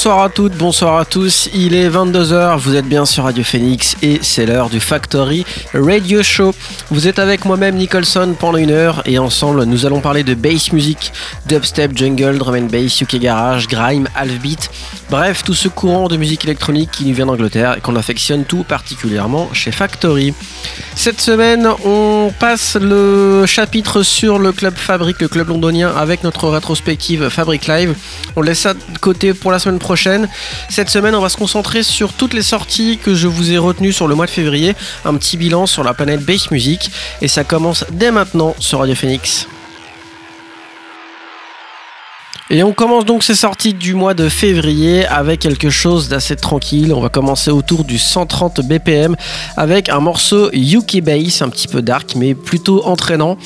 Bonsoir à toutes, bonsoir à tous. Il est 22h, vous êtes bien sur Radio Phoenix et c'est l'heure du Factory Radio Show. Vous êtes avec moi-même Nicholson pendant une heure et ensemble nous allons parler de bass music, dubstep, jungle, drum and bass, UK garage, grime, half-beat. Bref, tout ce courant de musique électronique qui nous vient d'Angleterre et qu'on affectionne tout particulièrement chez Factory. Cette semaine, on passe le chapitre sur le club Fabric, le club londonien avec notre rétrospective Fabric Live. On laisse ça de côté pour la semaine prochaine cette semaine, on va se concentrer sur toutes les sorties que je vous ai retenues sur le mois de février. Un petit bilan sur la planète Bass Music. Et ça commence dès maintenant sur Radio Phoenix. Et on commence donc ces sorties du mois de février avec quelque chose d'assez tranquille. On va commencer autour du 130 BPM avec un morceau UK Bass, un petit peu dark mais plutôt entraînant.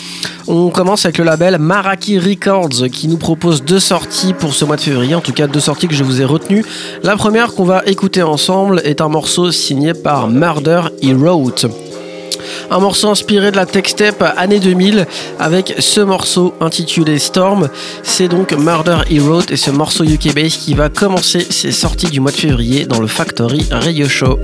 On commence avec le label Maraki Records qui nous propose deux sorties pour ce mois de février, en tout cas deux sorties que je vous ai retenues. La première qu'on va écouter ensemble est un morceau signé par Murder He un morceau inspiré de la Techstep année 2000 avec ce morceau intitulé Storm. C'est donc Murder Hero et ce morceau UK Bass qui va commencer ses sorties du mois de février dans le Factory Radio Show.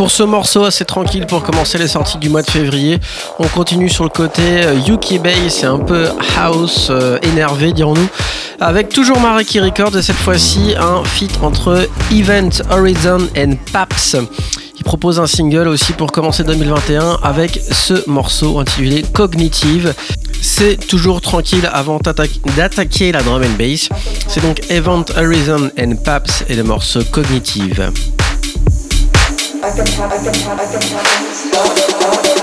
Pour ce morceau assez tranquille pour commencer les sorties du mois de février. On continue sur le côté euh, Bay, c'est un peu house euh, énervé dirons-nous. Avec toujours Maraki Records et cette fois-ci un feat entre Event Horizon et Paps. Il propose un single aussi pour commencer 2021 avec ce morceau intitulé Cognitive. C'est toujours tranquille avant d'attaquer la drum and bass. C'est donc Event Horizon and Paps et le morceau Cognitive. Stop.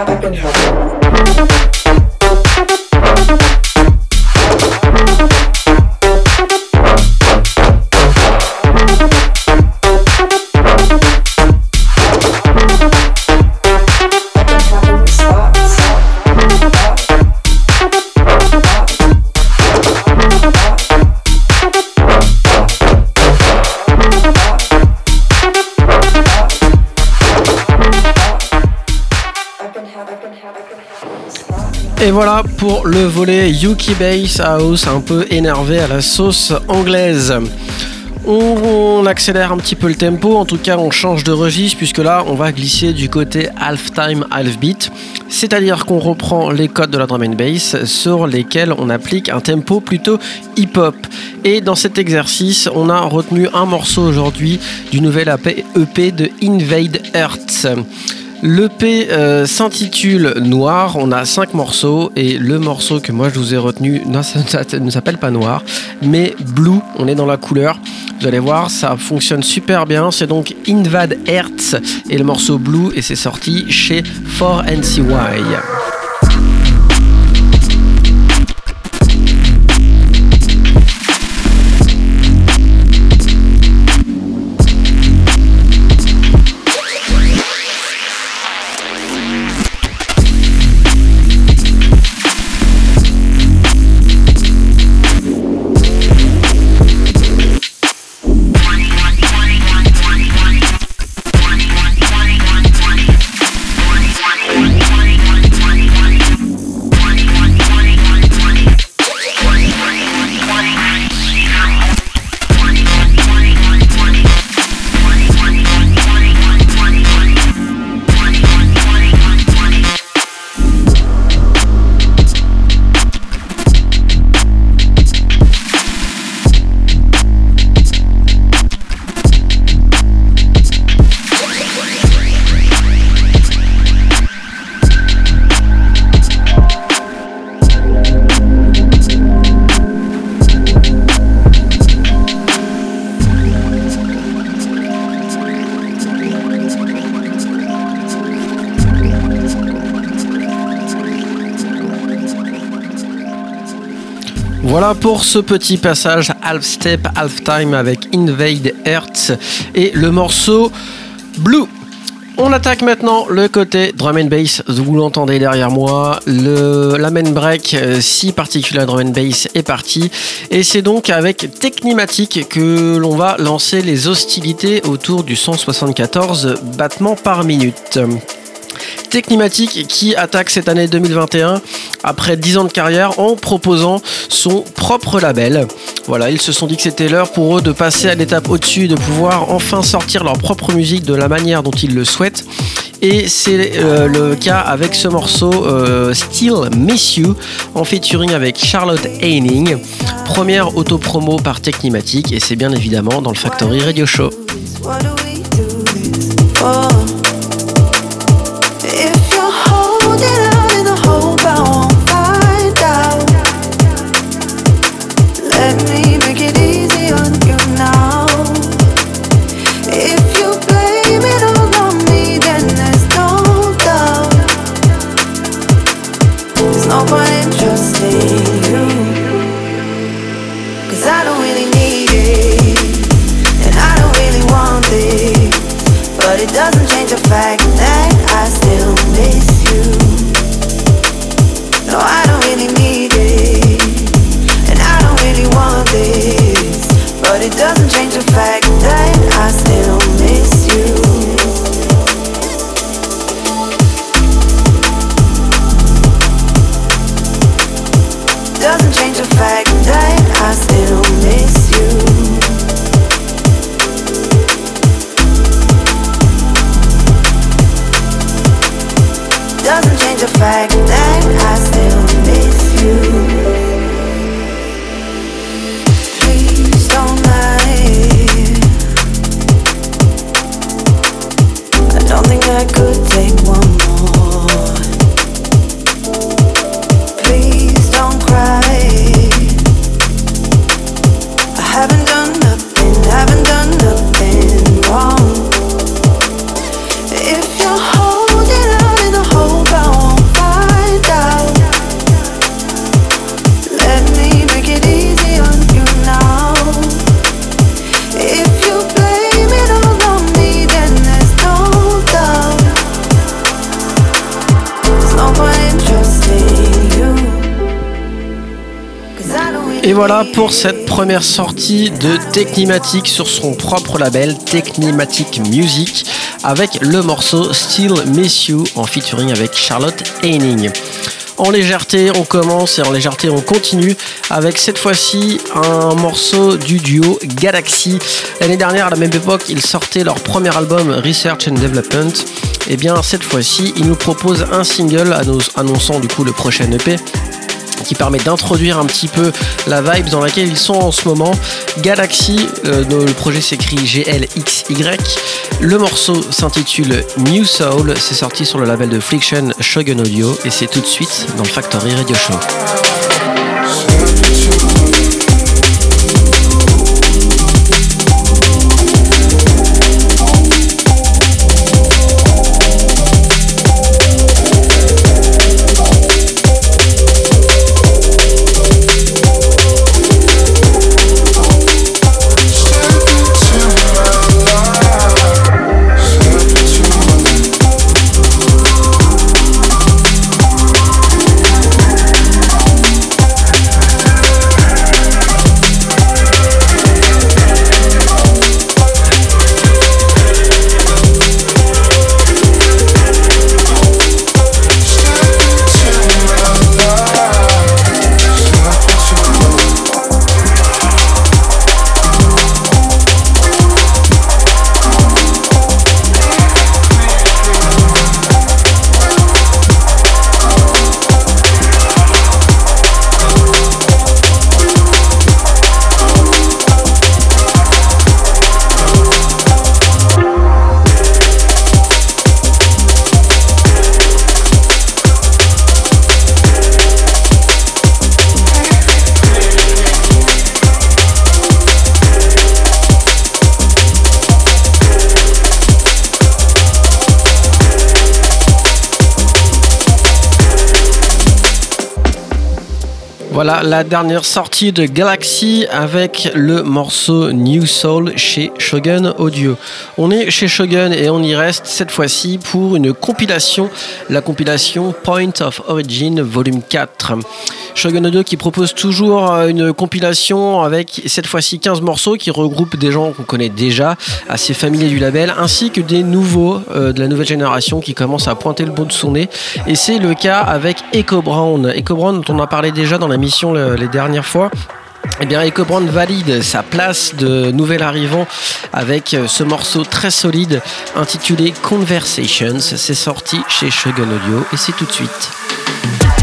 I Et voilà pour le volet Yuki Bass House un peu énervé à la sauce anglaise. On, accélère un petit peu le tempo, en tout cas on change de registre puisque là on va glisser du côté half time, half beat, c'est-à-dire qu'on reprend les codes de la drum and bass sur lesquels on applique un tempo plutôt hip-hop. Et dans cet exercice, on a retenu un morceau aujourd'hui du nouvel EP e de Invade Earth. L'EP euh, s'intitule Noir, on a cinq morceaux et le morceau que moi je vous ai retenu non, ça, ne s'appelle pas Noir, mais Blue, on est dans la couleur. Vous allez voir, ça fonctionne super bien. C'est donc Invad Hertz et le morceau Blue et c'est sorti chez 4NCY. Voilà pour ce petit passage half step, half time avec Invade Earth et le morceau Blue. On attaque maintenant le côté drum and bass. Vous l'entendez derrière moi. Le, la main break, euh, si particulier drum and bass, est parti. Et c'est donc avec Technimatic que l'on va lancer les hostilités autour du 174 battements par minute. Technimatic qui attaque cette année 2021 après 10 ans de carrière en proposant son propre label. Voilà, ils se sont dit que c'était l'heure pour eux de passer à l'étape au-dessus, de pouvoir enfin sortir leur propre musique de la manière dont ils le souhaitent. Et c'est euh, le cas avec ce morceau euh, Still Miss You en featuring avec Charlotte Haining. Première auto-promo par Technimatic et c'est bien évidemment dans le Factory Radio Show. Première sortie de Technimatic sur son propre label Technimatic Music avec le morceau Still Miss You en featuring avec Charlotte Heining. En légèreté, on commence et en légèreté, on continue avec cette fois-ci un morceau du duo Galaxy. L'année dernière, à la même époque, ils sortaient leur premier album Research and Development. Et eh bien, cette fois-ci, ils nous proposent un single annonçant du coup le prochain EP qui permet d'introduire un petit peu la vibe dans laquelle ils sont en ce moment. Galaxy, euh, le projet s'écrit G-L-X-Y. Le morceau s'intitule New Soul, c'est sorti sur le label de Fliction Shogun Audio et c'est tout de suite dans le Factory Radio Show. Voilà la dernière sortie de Galaxy avec le morceau New Soul chez Shogun Audio. On est chez Shogun et on y reste cette fois-ci pour une compilation, la compilation Point of Origin Volume 4. Shogun Audio qui propose toujours une compilation avec cette fois-ci 15 morceaux qui regroupent des gens qu'on connaît déjà, assez familiers du label, ainsi que des nouveaux euh, de la nouvelle génération qui commencent à pointer le bout de son nez. Et c'est le cas avec Echo Brown. Echo Brown dont on a parlé déjà dans la les dernières fois. Eh bien, valide sa place de nouvel arrivant avec euh, ce morceau très solide intitulé Conversations. C'est sorti chez Shogun Audio et c'est tout de suite.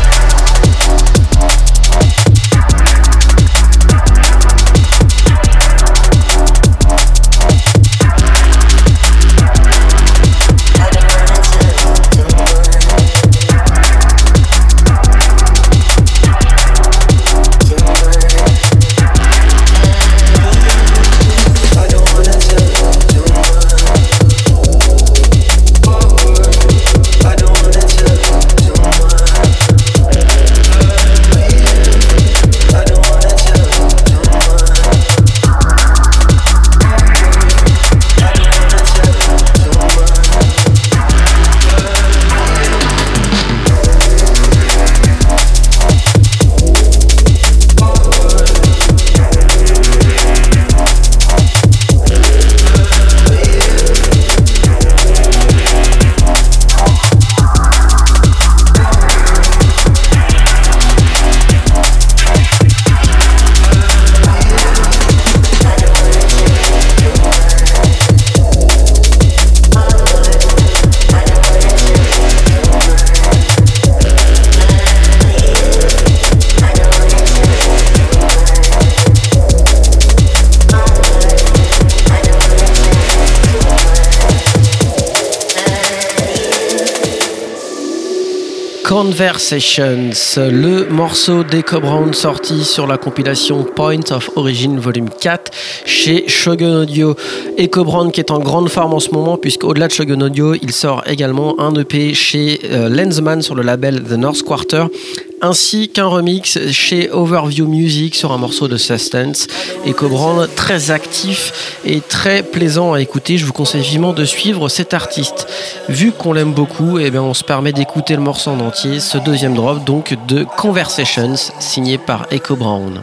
Conversations, le morceau d'Echo Brown sorti sur la compilation Point of Origin Volume 4 chez Shogun Audio. Echo Brown qui est en grande forme en ce moment puisqu'au-delà de Shogun Audio, il sort également un EP chez euh, Lensman sur le label The North Quarter ainsi qu'un remix chez Overview Music sur un morceau de Sustenance. Et Cobran, très actif et très plaisant à écouter. Je vous conseille vivement de suivre cet artiste. Vu qu'on l'aime beaucoup, eh bien on se permet d'écouter le morceau en entier, ce deuxième drop donc de Conversations signé par Echo Brown.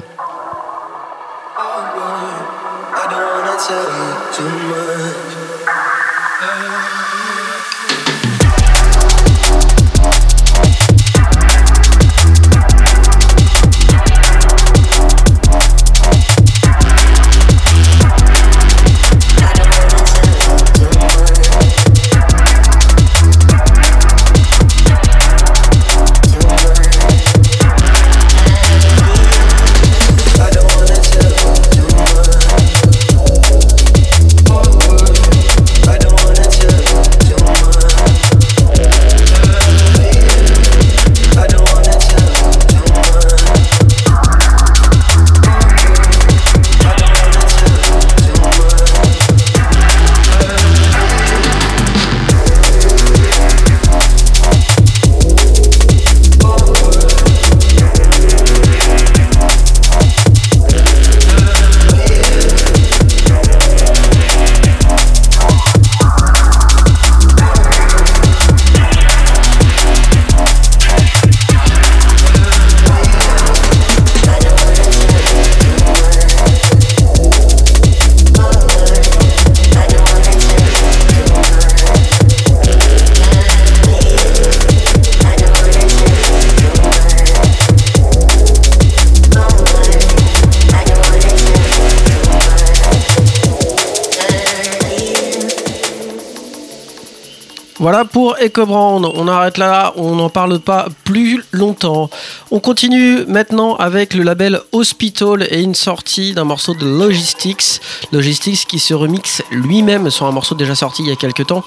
Voilà pour EcoBrand. On arrête là, on n'en parle pas plus longtemps. On continue maintenant avec le label Hospital et une sortie d'un morceau de Logistics. Logistics qui se remixe lui-même sur un morceau déjà sorti il y a quelques temps.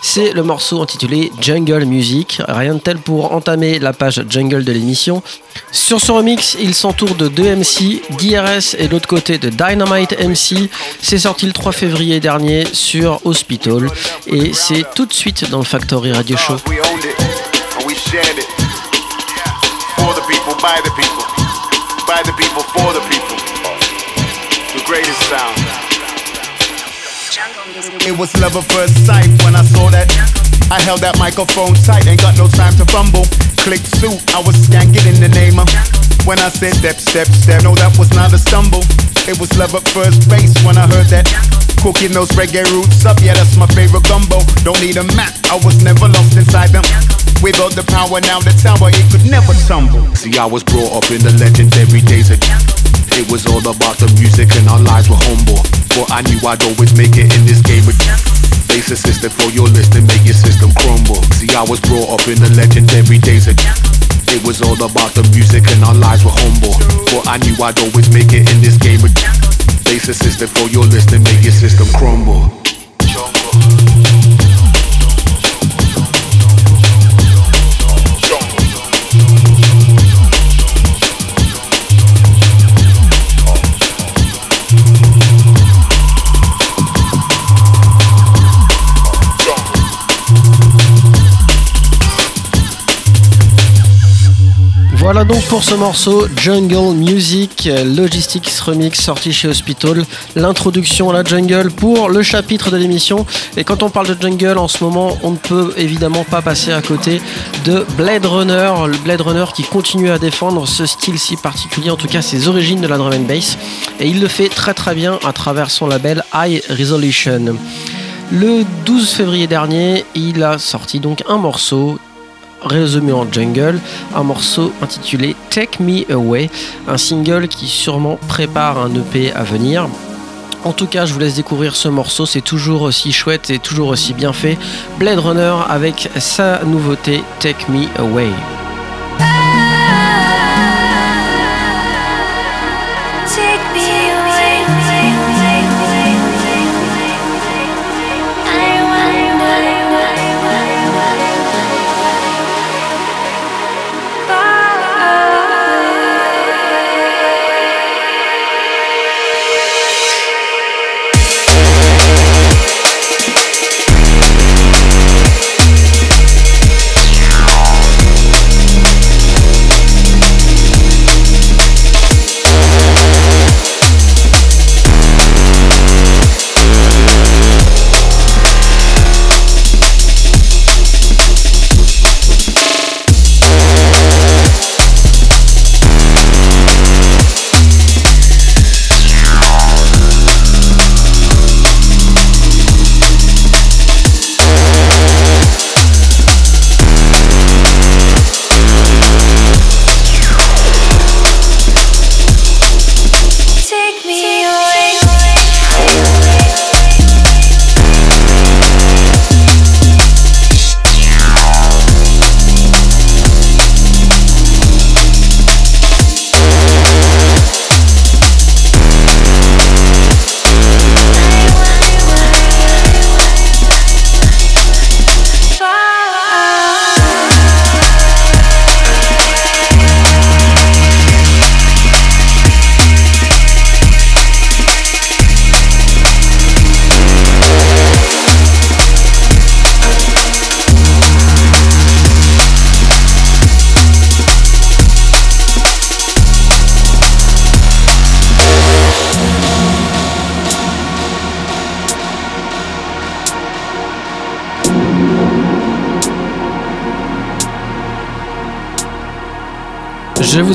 C'est le morceau intitulé Jungle Music. Rien de tel pour entamer la page Jungle de l'émission. Sur ce remix, il s'entoure de deux MC, DRS et l'autre côté de Dynamite MC. C'est sorti le 3 février dernier sur Hospital et c'est tout de suite dans le Factory Radio Show. by the people, by the people, for the people. The greatest sound was love at first sight when I saw that. I held that microphone tight, ain't got no time to fumble. Click suit, I was skanking in the name of. When I said step, step, step, no, that was not a stumble. It was love at first base when I heard that. Cooking those reggae roots up, yeah, that's my favorite gumbo. Don't need a map, I was never lost inside them. Without the power, now the tower, it could never tumble. See, I was brought up in the legendary days of. It was all about the music and our lives were humble. But I knew I'd always make it in this game. Base a system for your list and make your system crumble. See, I was brought up in the legendary days of. It was all about the music and our lives were humble. But I knew I'd always make it in this game. Base a system for your list and make your system crumble. Voilà donc pour ce morceau Jungle Music Logistics Remix sorti chez Hospital. L'introduction à la jungle pour le chapitre de l'émission. Et quand on parle de jungle en ce moment, on ne peut évidemment pas passer à côté de Blade Runner. Le Blade Runner qui continue à défendre ce style si particulier, en tout cas ses origines de la drum and bass. Et il le fait très très bien à travers son label High Resolution. Le 12 février dernier, il a sorti donc un morceau résumé en jungle, un morceau intitulé Take Me Away, un single qui sûrement prépare un EP à venir. En tout cas, je vous laisse découvrir ce morceau, c'est toujours aussi chouette et toujours aussi bien fait. Blade Runner avec sa nouveauté Take Me Away.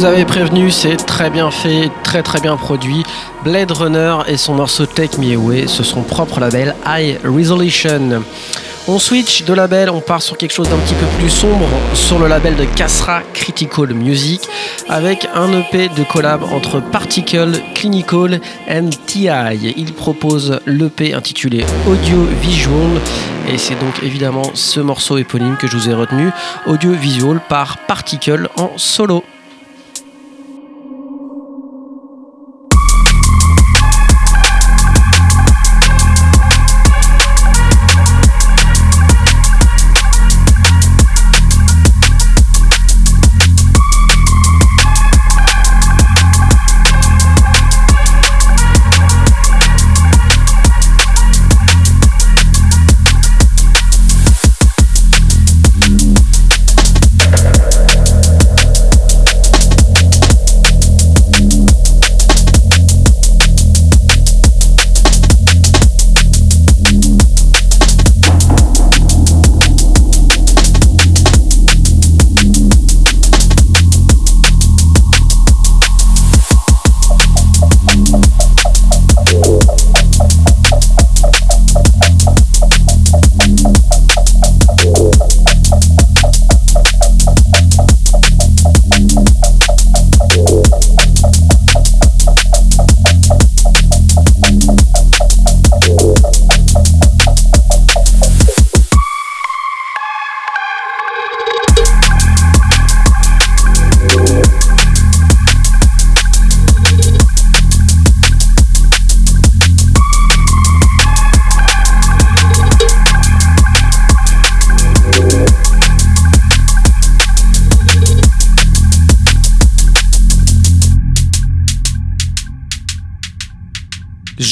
Vous avais prévenu, c'est très bien fait, très très bien produit. Blade Runner et son morceau Take Me Away, ce son propre label High Resolution. On switch de label, on part sur quelque chose d'un petit peu plus sombre sur le label de Casra Critical Music avec un EP de collab entre Particle, Clinical and TI. Il propose l'EP intitulé Audio Visual et c'est donc évidemment ce morceau éponyme que je vous ai retenu, Audio Visual par Particle en solo.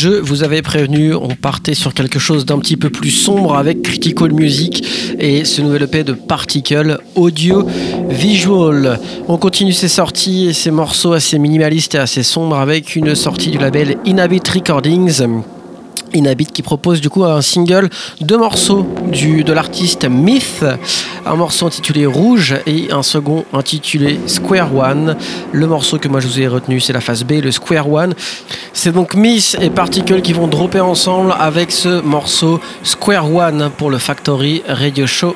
Je vous avais prévenu, on partait sur quelque chose d'un petit peu plus sombre avec Critical Music et ce nouvel EP de Particle Audio Visual. On continue ses sorties et ses morceaux assez minimalistes et assez sombres avec une sortie du label Inhabit Recordings Inhabit qui propose du coup un single, deux morceaux de l'artiste Myth, un morceau intitulé Rouge et un second intitulé Square One. Le morceau que moi je vous ai retenu c'est la phase B, le Square One. C'est donc Myth et Particle qui vont dropper ensemble avec ce morceau Square One pour le Factory Radio Show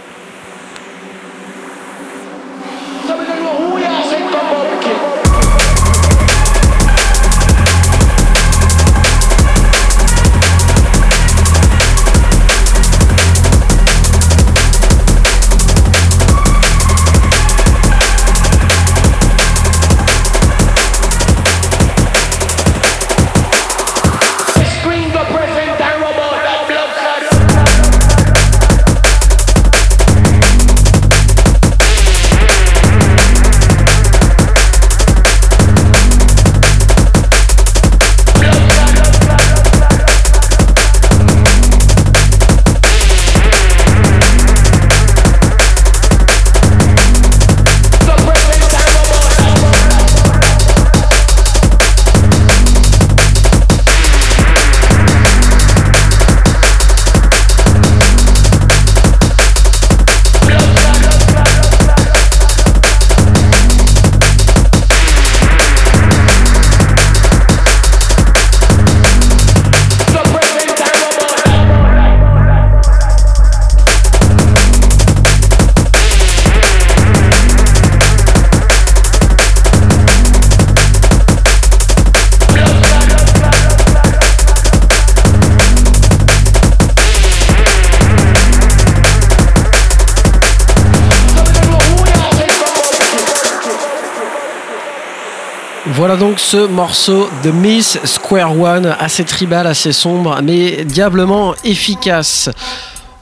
Voilà donc ce morceau de Miss Square One, assez tribal, assez sombre, mais diablement efficace.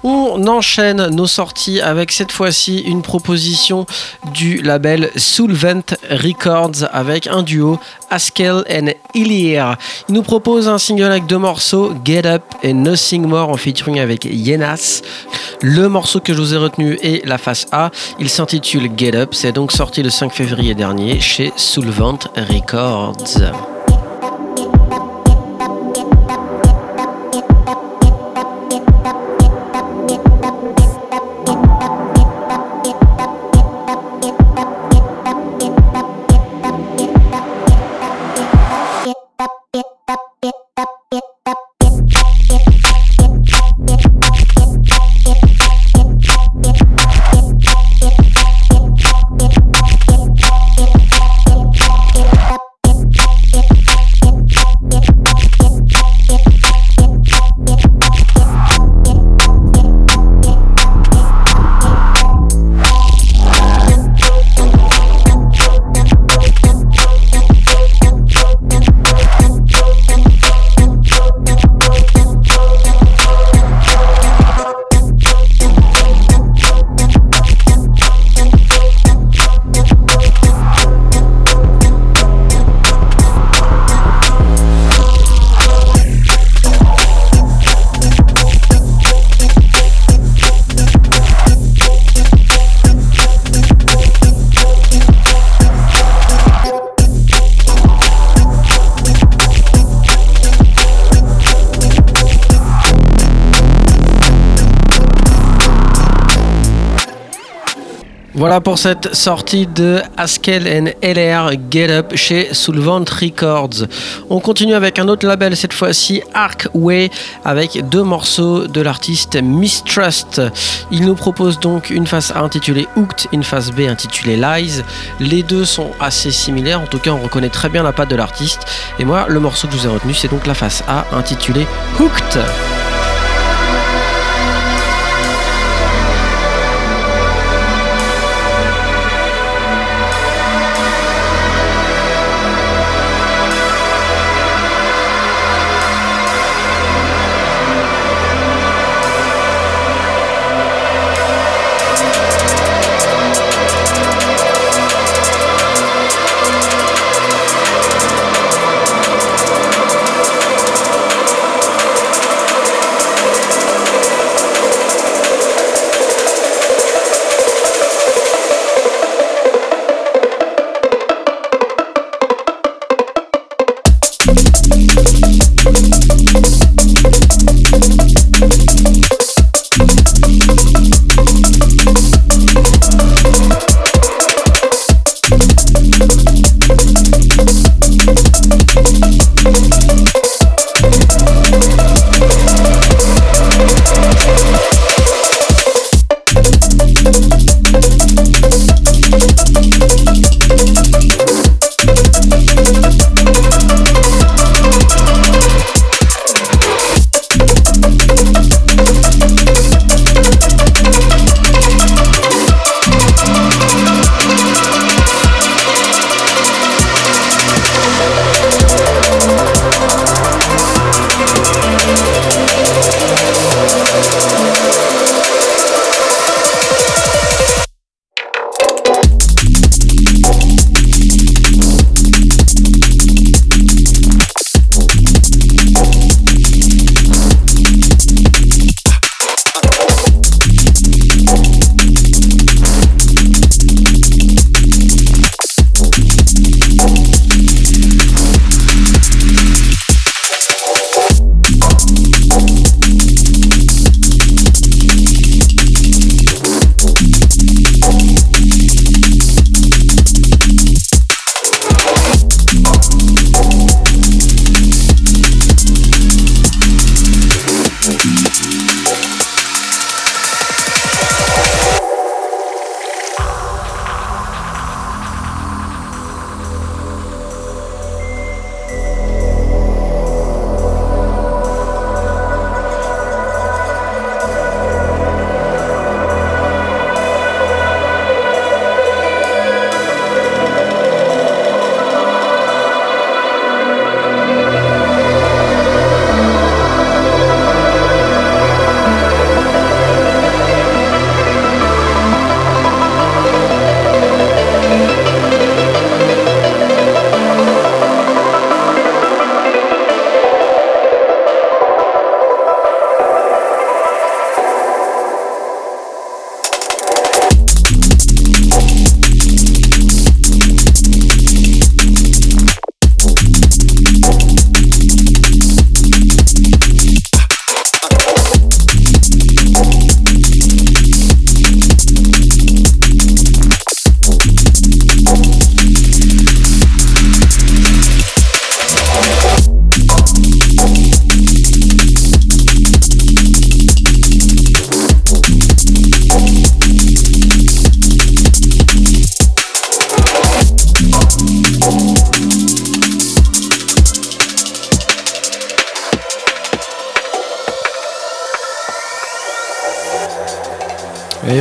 On enchaîne nos sorties avec cette fois-ci une proposition du label Soulvent Records avec un duo Askel and Ilir. Il nous propose un single avec deux morceaux, Get Up et Nothing More en featuring avec Yenas. Le morceau que je vous ai retenu est la face A. Il s'intitule Get Up. C'est donc sorti le 5 février dernier chez Soulvent Records. Voilà pour cette sortie de Haskell and LR Get Up chez Soulvant Records. On continue avec un autre label, cette fois-ci Arkway, avec deux morceaux de l'artiste Mistrust. Il nous propose donc une face A intitulée Hooked, une face B intitulée Lies. Les deux sont assez similaires, en tout cas on reconnaît très bien la patte de l'artiste. Et moi, le morceau que je vous ai retenu, c'est donc la face A intitulée Hooked.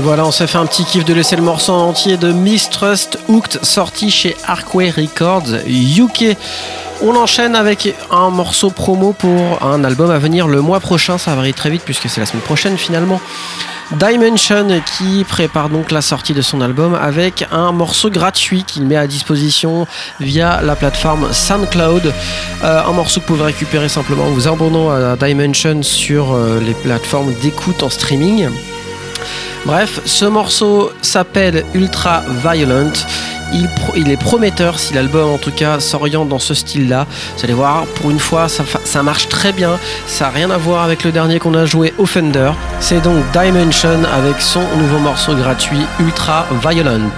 Voilà, on s'est fait un petit kiff de laisser le morceau entier de Mistrust Hooked sorti chez Arkway Records UK. On enchaîne avec un morceau promo pour un album à venir le mois prochain. Ça varie très vite puisque c'est la semaine prochaine finalement. Dimension qui prépare donc la sortie de son album avec un morceau gratuit qu'il met à disposition via la plateforme SoundCloud. Euh, un morceau que vous pouvez récupérer simplement en vous abonnant à Dimension sur euh, les plateformes d'écoute en streaming. Bref, ce morceau s'appelle Ultra Violent. il, est prometteur si l'album en tout cas s'oriente dans ce style-là. Vous allez voir, pour une fois, ça, ça marche très bien. Ça n'a rien à voir avec le dernier qu'on a joué, Offender. C'est donc Dimension avec son nouveau morceau gratuit Ultra Violent.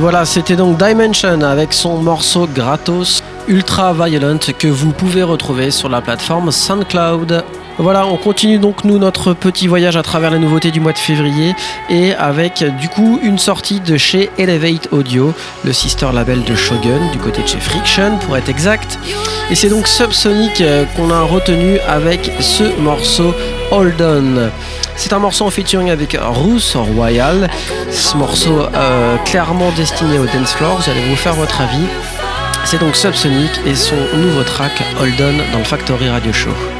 Voilà, c'était donc Dimension avec son morceau gratos Ultra Violent que vous pouvez retrouver sur la plateforme SoundCloud. Voilà, on continue donc nous notre petit voyage à travers les nouveautés du mois de février et avec du coup une sortie de chez Elevate Audio, le sister label de Shogun du côté de chez Friction pour être exact. Et c'est donc Subsonic euh, qu'on a retenu avec ce morceau Hold On. C'est un morceau en featuring avec Ruth Royal. Ce morceau euh, clairement destiné au dance floor, vous allez vous faire votre avis. C'est donc Subsonic et son nouveau track Hold On dans le Factory Radio Show.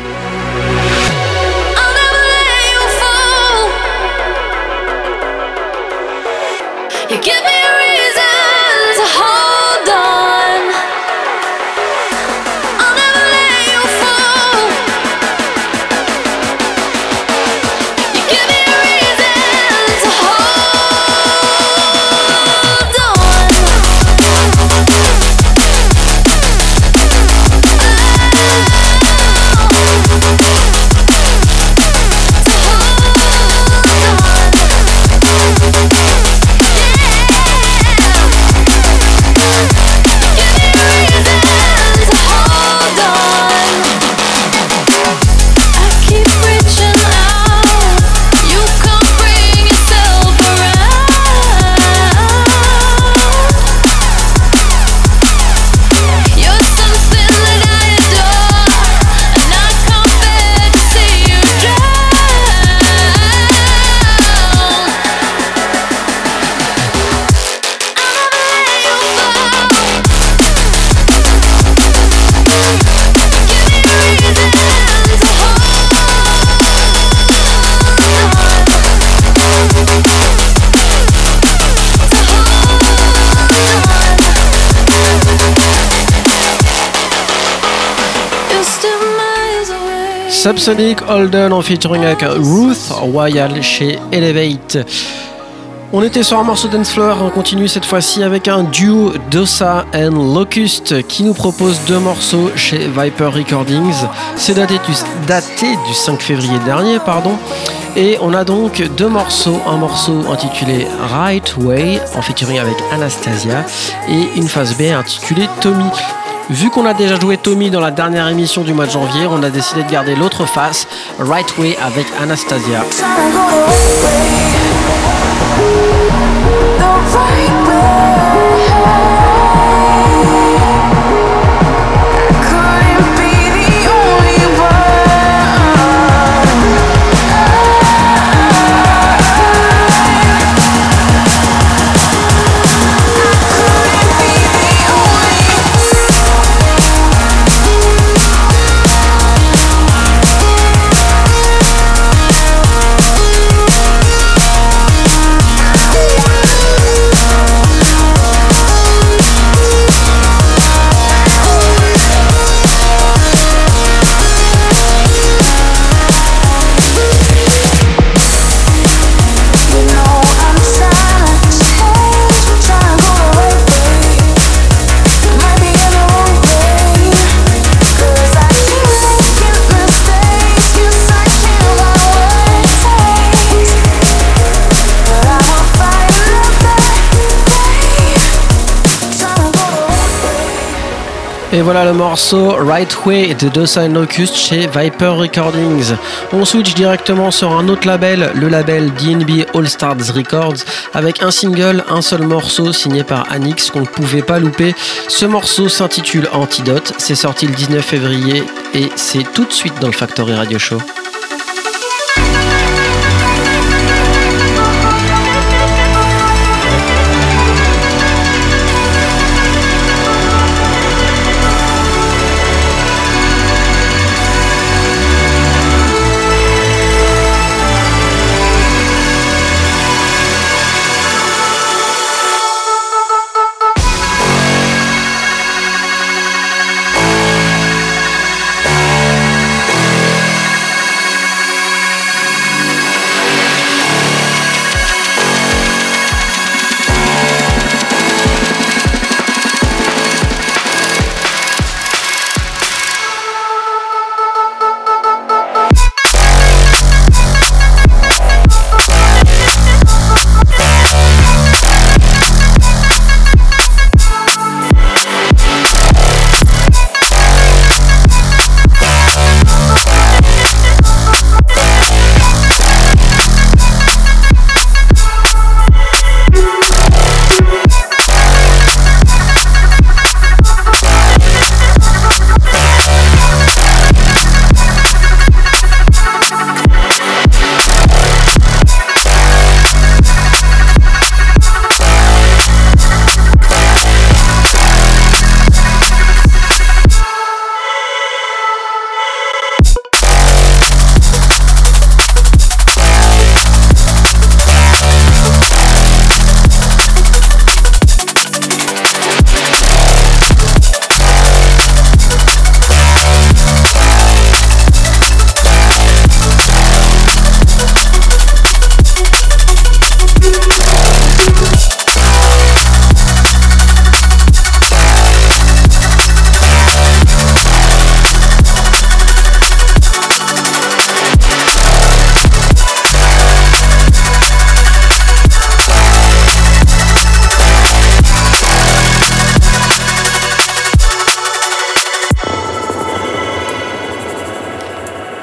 Subsonic Holden en featuring avec Ruth Royal chez Elevate. On était sur un morceau dance floor, on continue cette fois-ci avec un duo Dosa and Locust qui nous propose deux morceaux chez Viper Recordings. C'est daté du, daté du 5 février dernier, pardon. Et on a donc deux morceaux, un morceau intitulé Right Way en featuring avec Anastasia et une phase B intitulée Tommy. Vu qu'on a déjà joué Tommy dans la dernière émission du mois de janvier, on a décidé de garder l'autre face, Right Way avec Anastasia. Et voilà le morceau Right Way de Docile Locust chez Viper Recordings. On switch directement sur un autre label, le label DNB All Stars Records, avec un single, un seul morceau signé par Anix qu'on ne pouvait pas louper. Ce morceau s'intitule Antidote, c'est sorti le 19 février et c'est tout de suite dans le Factory Radio Show.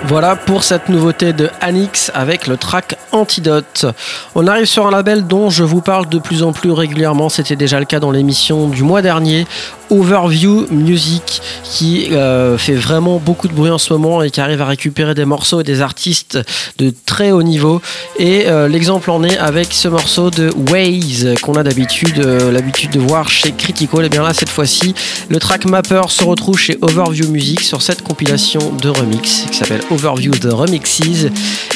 Voilà pour cette nouveauté de Anix avec le track Antidote. On arrive sur un label dont je vous parle de plus en plus régulièrement, c'était déjà le cas dans l'émission du mois dernier, Overview Music, qui euh, fait vraiment beaucoup de bruit en ce moment et qui arrive à récupérer des morceaux et des artistes de très haut niveau. Et euh, l'exemple en est avec ce morceau de Waze qu'on a d'habitude euh, l'habitude de voir chez Critical. Et bien là, cette fois-ci, le track Mapper se retrouve chez Overview Music sur cette compilation de remix qui s'appelle Overview The Remixes.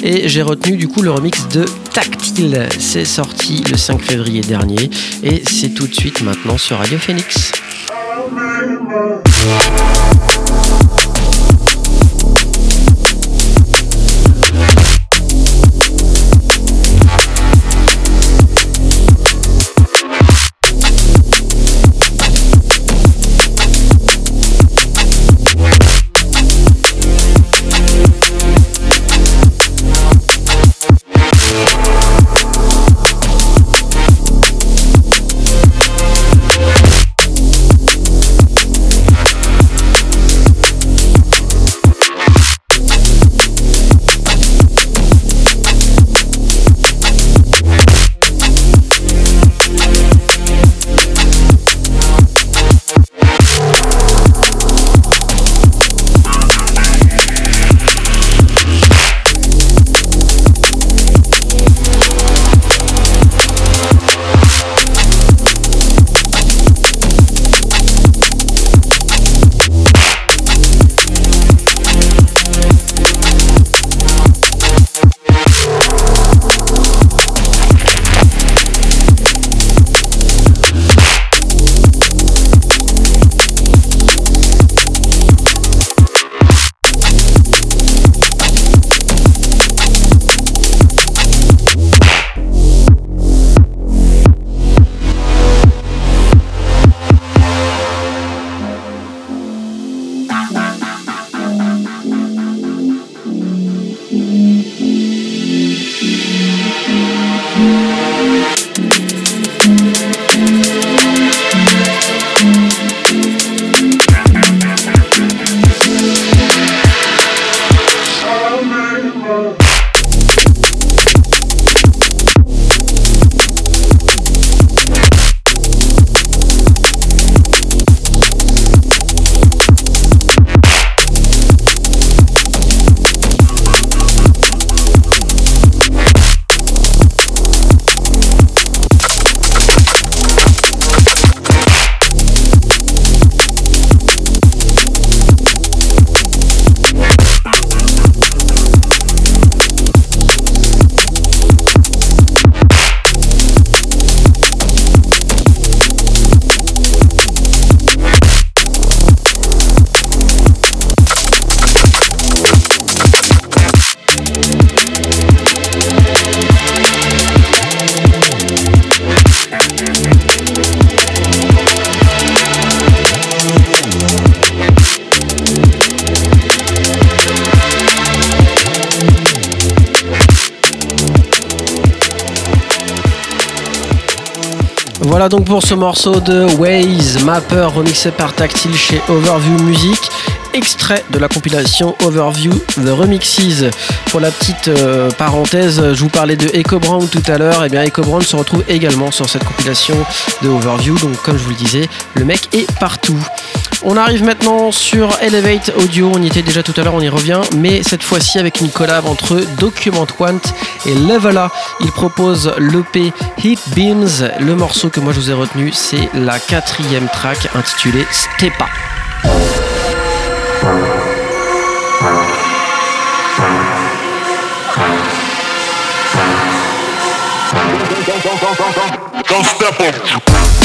Et j'ai retenu du coup le remix de Tactile. C'est sorti le 5 février dernier et c'est tout de suite maintenant sur Radio Phoenix. Voilà donc pour ce morceau de Waze Mapper remixé par Tactile chez Overview Music extrait de la compilation Overview The Remixes. Pour la petite euh, parenthèse, je vous parlais de Echo Brown tout à l'heure, et eh bien Echo Brown se retrouve également sur cette compilation de Overview, donc comme je vous le disais, le mec est partout. On arrive maintenant sur Elevate Audio, on y était déjà tout à l'heure, on y revient, mais cette fois-ci avec une collab entre Document Want et Levela. Il propose l'EP Heat Beams. Le morceau que moi je vous ai retenu, c'est la quatrième track intitulée Stepa. Don't step up.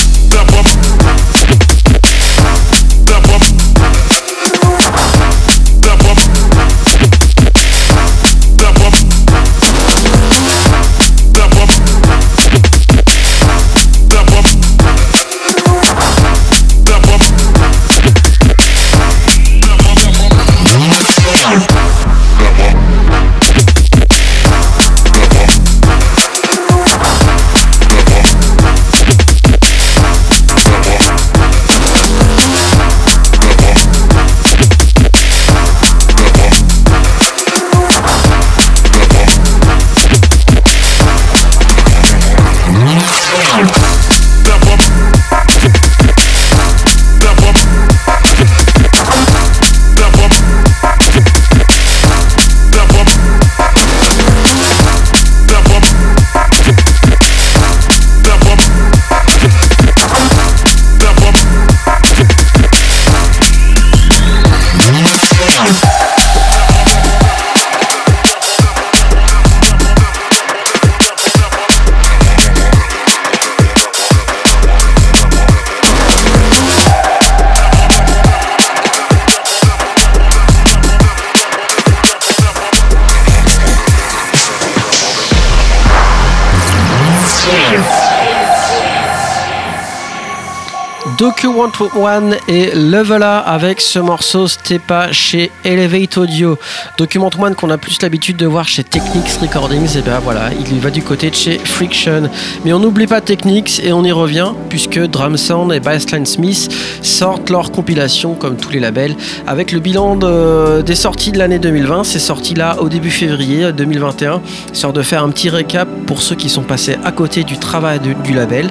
Want One et Levela avec ce morceau Stepa chez Elevate Audio. Document One qu'on a plus l'habitude de voir chez Technics Recordings, et bien voilà, il va du côté de chez Friction. Mais on n'oublie pas Technics et on y revient puisque Drum Sound et Bassline Smith sortent leur compilation comme tous les labels avec le bilan des sorties de l'année 2020. C'est sorti là au début février 2021, histoire de faire un petit récap pour ceux qui sont passés à côté du travail du label.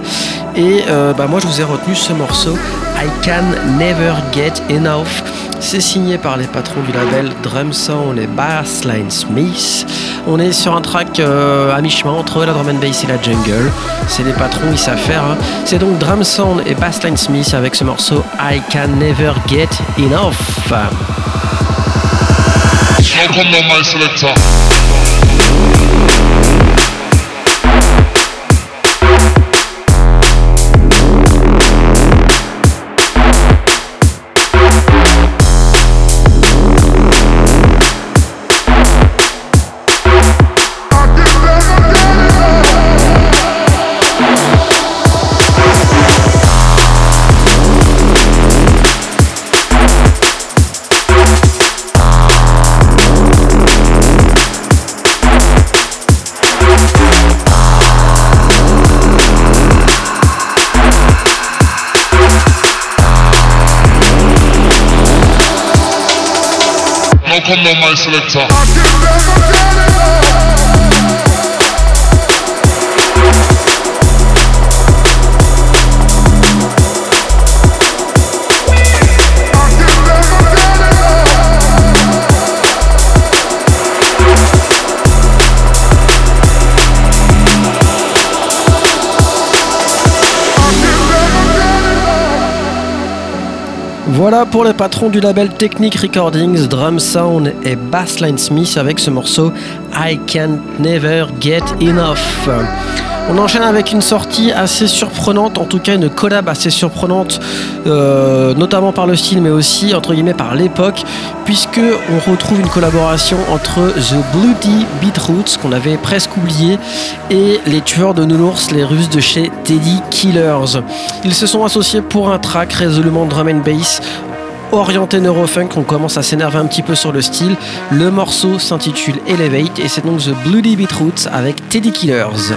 Et bah, moi je vous ai retenu ce morceau I Can Never Get Enough. C'est signé par les patrons du label Drum Sound et Bassline Smith. On est sur un track euh, à mi-chemin entre la drum and bass et la jungle. C'est les patrons, ils savent faire. Hein. C'est donc Drum Sound et Bassline Smith avec ce morceau I Can Never Get Enough. Come on my selector. Pour les patrons du label Technic Recordings, Drum Sound et Bassline Smith avec ce morceau I Can't Never Get Enough. On enchaîne avec une sortie assez surprenante, en tout cas une collab assez surprenante, euh, notamment par le style, mais aussi entre guillemets par l'époque, puisque on retrouve une collaboration entre The Bloody Beatroots qu'on avait presque oublié et les tueurs de nounours, les Russes de chez Teddy Killers. Ils se sont associés pour un track résolument drum and bass orienté neurofunk, on commence à s'énerver un petit peu sur le style. Le morceau s'intitule Elevate et c'est donc The Bloody Beatroots avec Teddy Killers.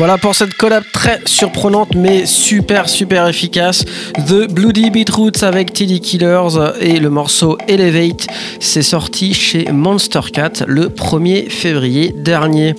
Voilà pour cette collab très surprenante mais super super efficace. The Bloody Beetroots avec Teddy Killers et le morceau Elevate. C'est sorti chez Monster Cat le 1er février dernier.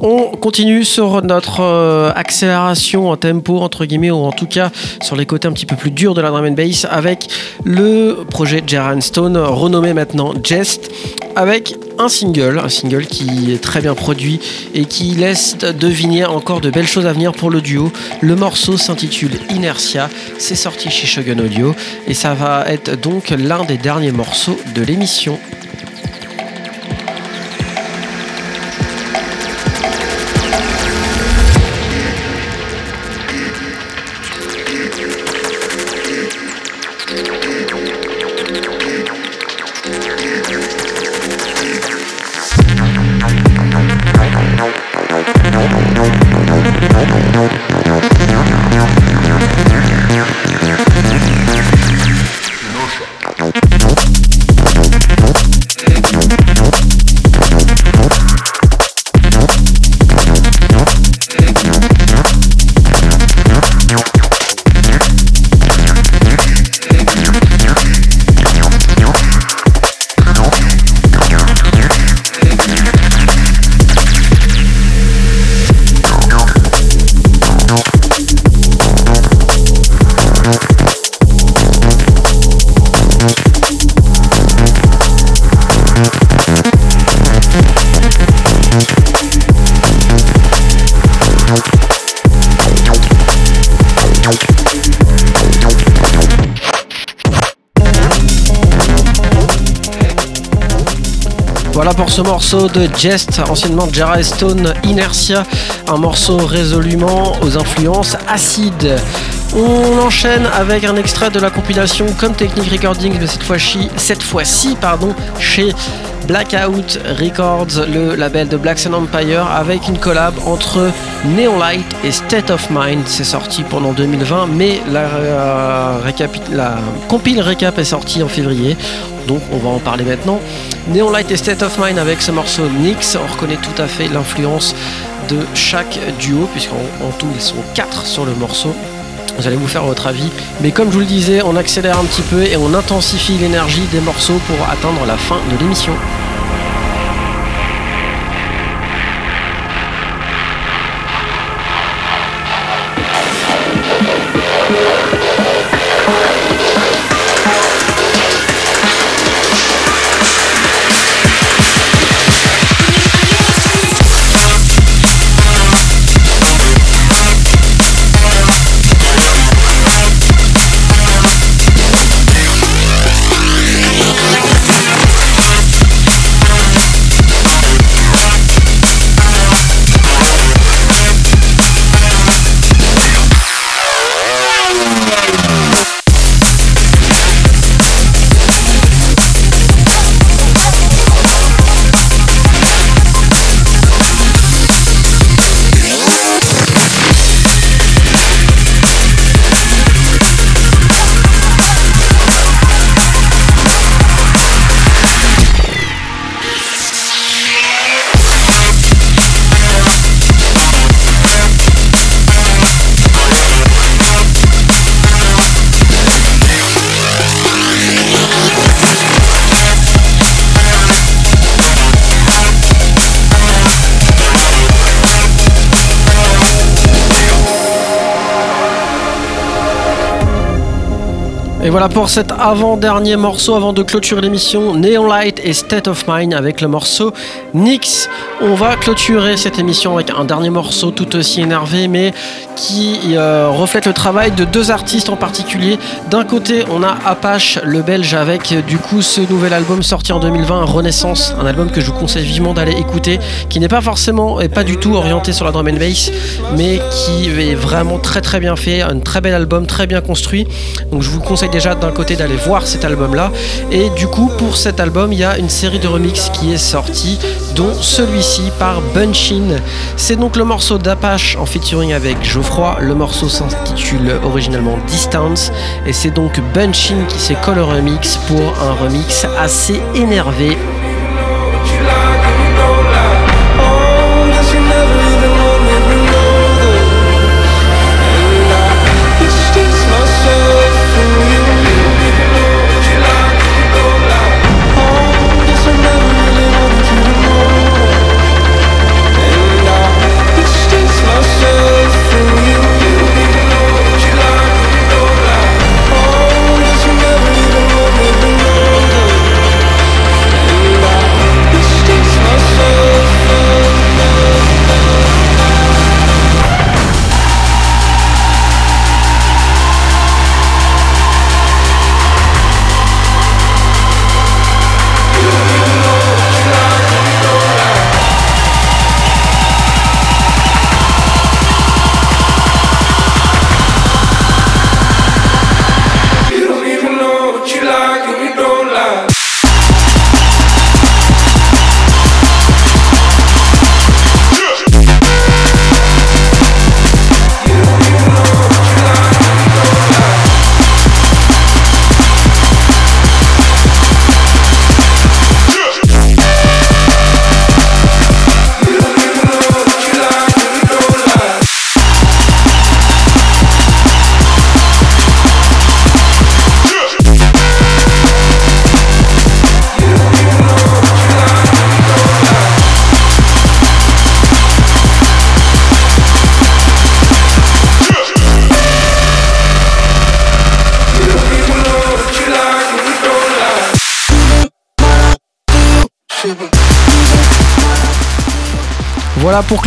On continue sur notre euh, accélération en tempo, entre guillemets, ou en tout cas sur les côtés un petit peu plus durs de la drum and bass, avec le projet Jaran Stone, renommé maintenant Jest, avec un single, un single qui est très bien produit et qui laisse deviner encore de belles choses à venir pour le duo. Le morceau s'intitule Inertia, c'est sorti chez Shogun Audio et ça va être donc l'un des derniers morceaux de l'émission. Ce morceau de Jest, anciennement Jara Stone Inertia, un morceau résolument aux influences acides. On enchaîne avec un extrait de la compilation Comme Technique Recordings, mais cette fois-ci, cette pardon, chez Blackout Records, le label de Black Sun Empire, avec une collab entre Neon Light et State of Mind. C'est sorti pendant 2020, mais la, euh, la compile récap est sortie en février donc on va en parler maintenant. Neon Light et State of Mind avec ce morceau Nix, on reconnaît tout à fait l'influence de chaque duo, puisqu'en tout ils sont quatre sur le morceau. Vous allez vous faire votre avis. Mais comme je vous le disais, on accélère un petit peu et on intensifie l'énergie des morceaux pour atteindre la fin de l'émission. Et voilà pour cet avant-dernier morceau avant de clôturer l'émission Neon Light et State of Mind avec le morceau Nix. On va clôturer cette émission avec un dernier morceau tout aussi énervé mais qui euh, reflète le travail de deux artistes en particulier. D'un côté, on a Apache, le belge, avec du coup ce nouvel album sorti en 2020, Renaissance, un album que je vous conseille vivement d'aller écouter, qui n'est pas forcément et pas du tout orienté sur la drum and bass, mais qui est vraiment très très bien fait, un très bel album, très bien construit. Donc je vous conseille déjà d'un côté d'aller voir cet album-là. Et du coup, pour cet album, il y a une série de remixes qui est sortie, dont celui-ci par Bunchin. C'est donc le morceau d'Apache en featuring avec Geoffrey le morceau s'intitule originellement Distance et c'est donc Bunchin qui s'est collé remix pour un remix assez énervé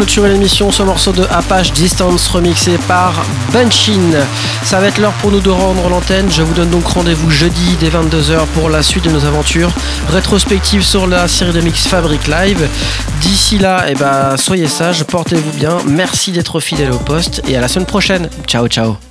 clôturer l'émission, ce morceau de Apache Distance remixé par Bunchin. Ça va être l'heure pour nous de rendre l'antenne. Je vous donne donc rendez-vous jeudi dès 22h pour la suite de nos aventures rétrospectives sur la série de mix Fabric Live. D'ici là, eh ben, soyez sages, portez-vous bien. Merci d'être fidèle au poste et à la semaine prochaine. Ciao, ciao.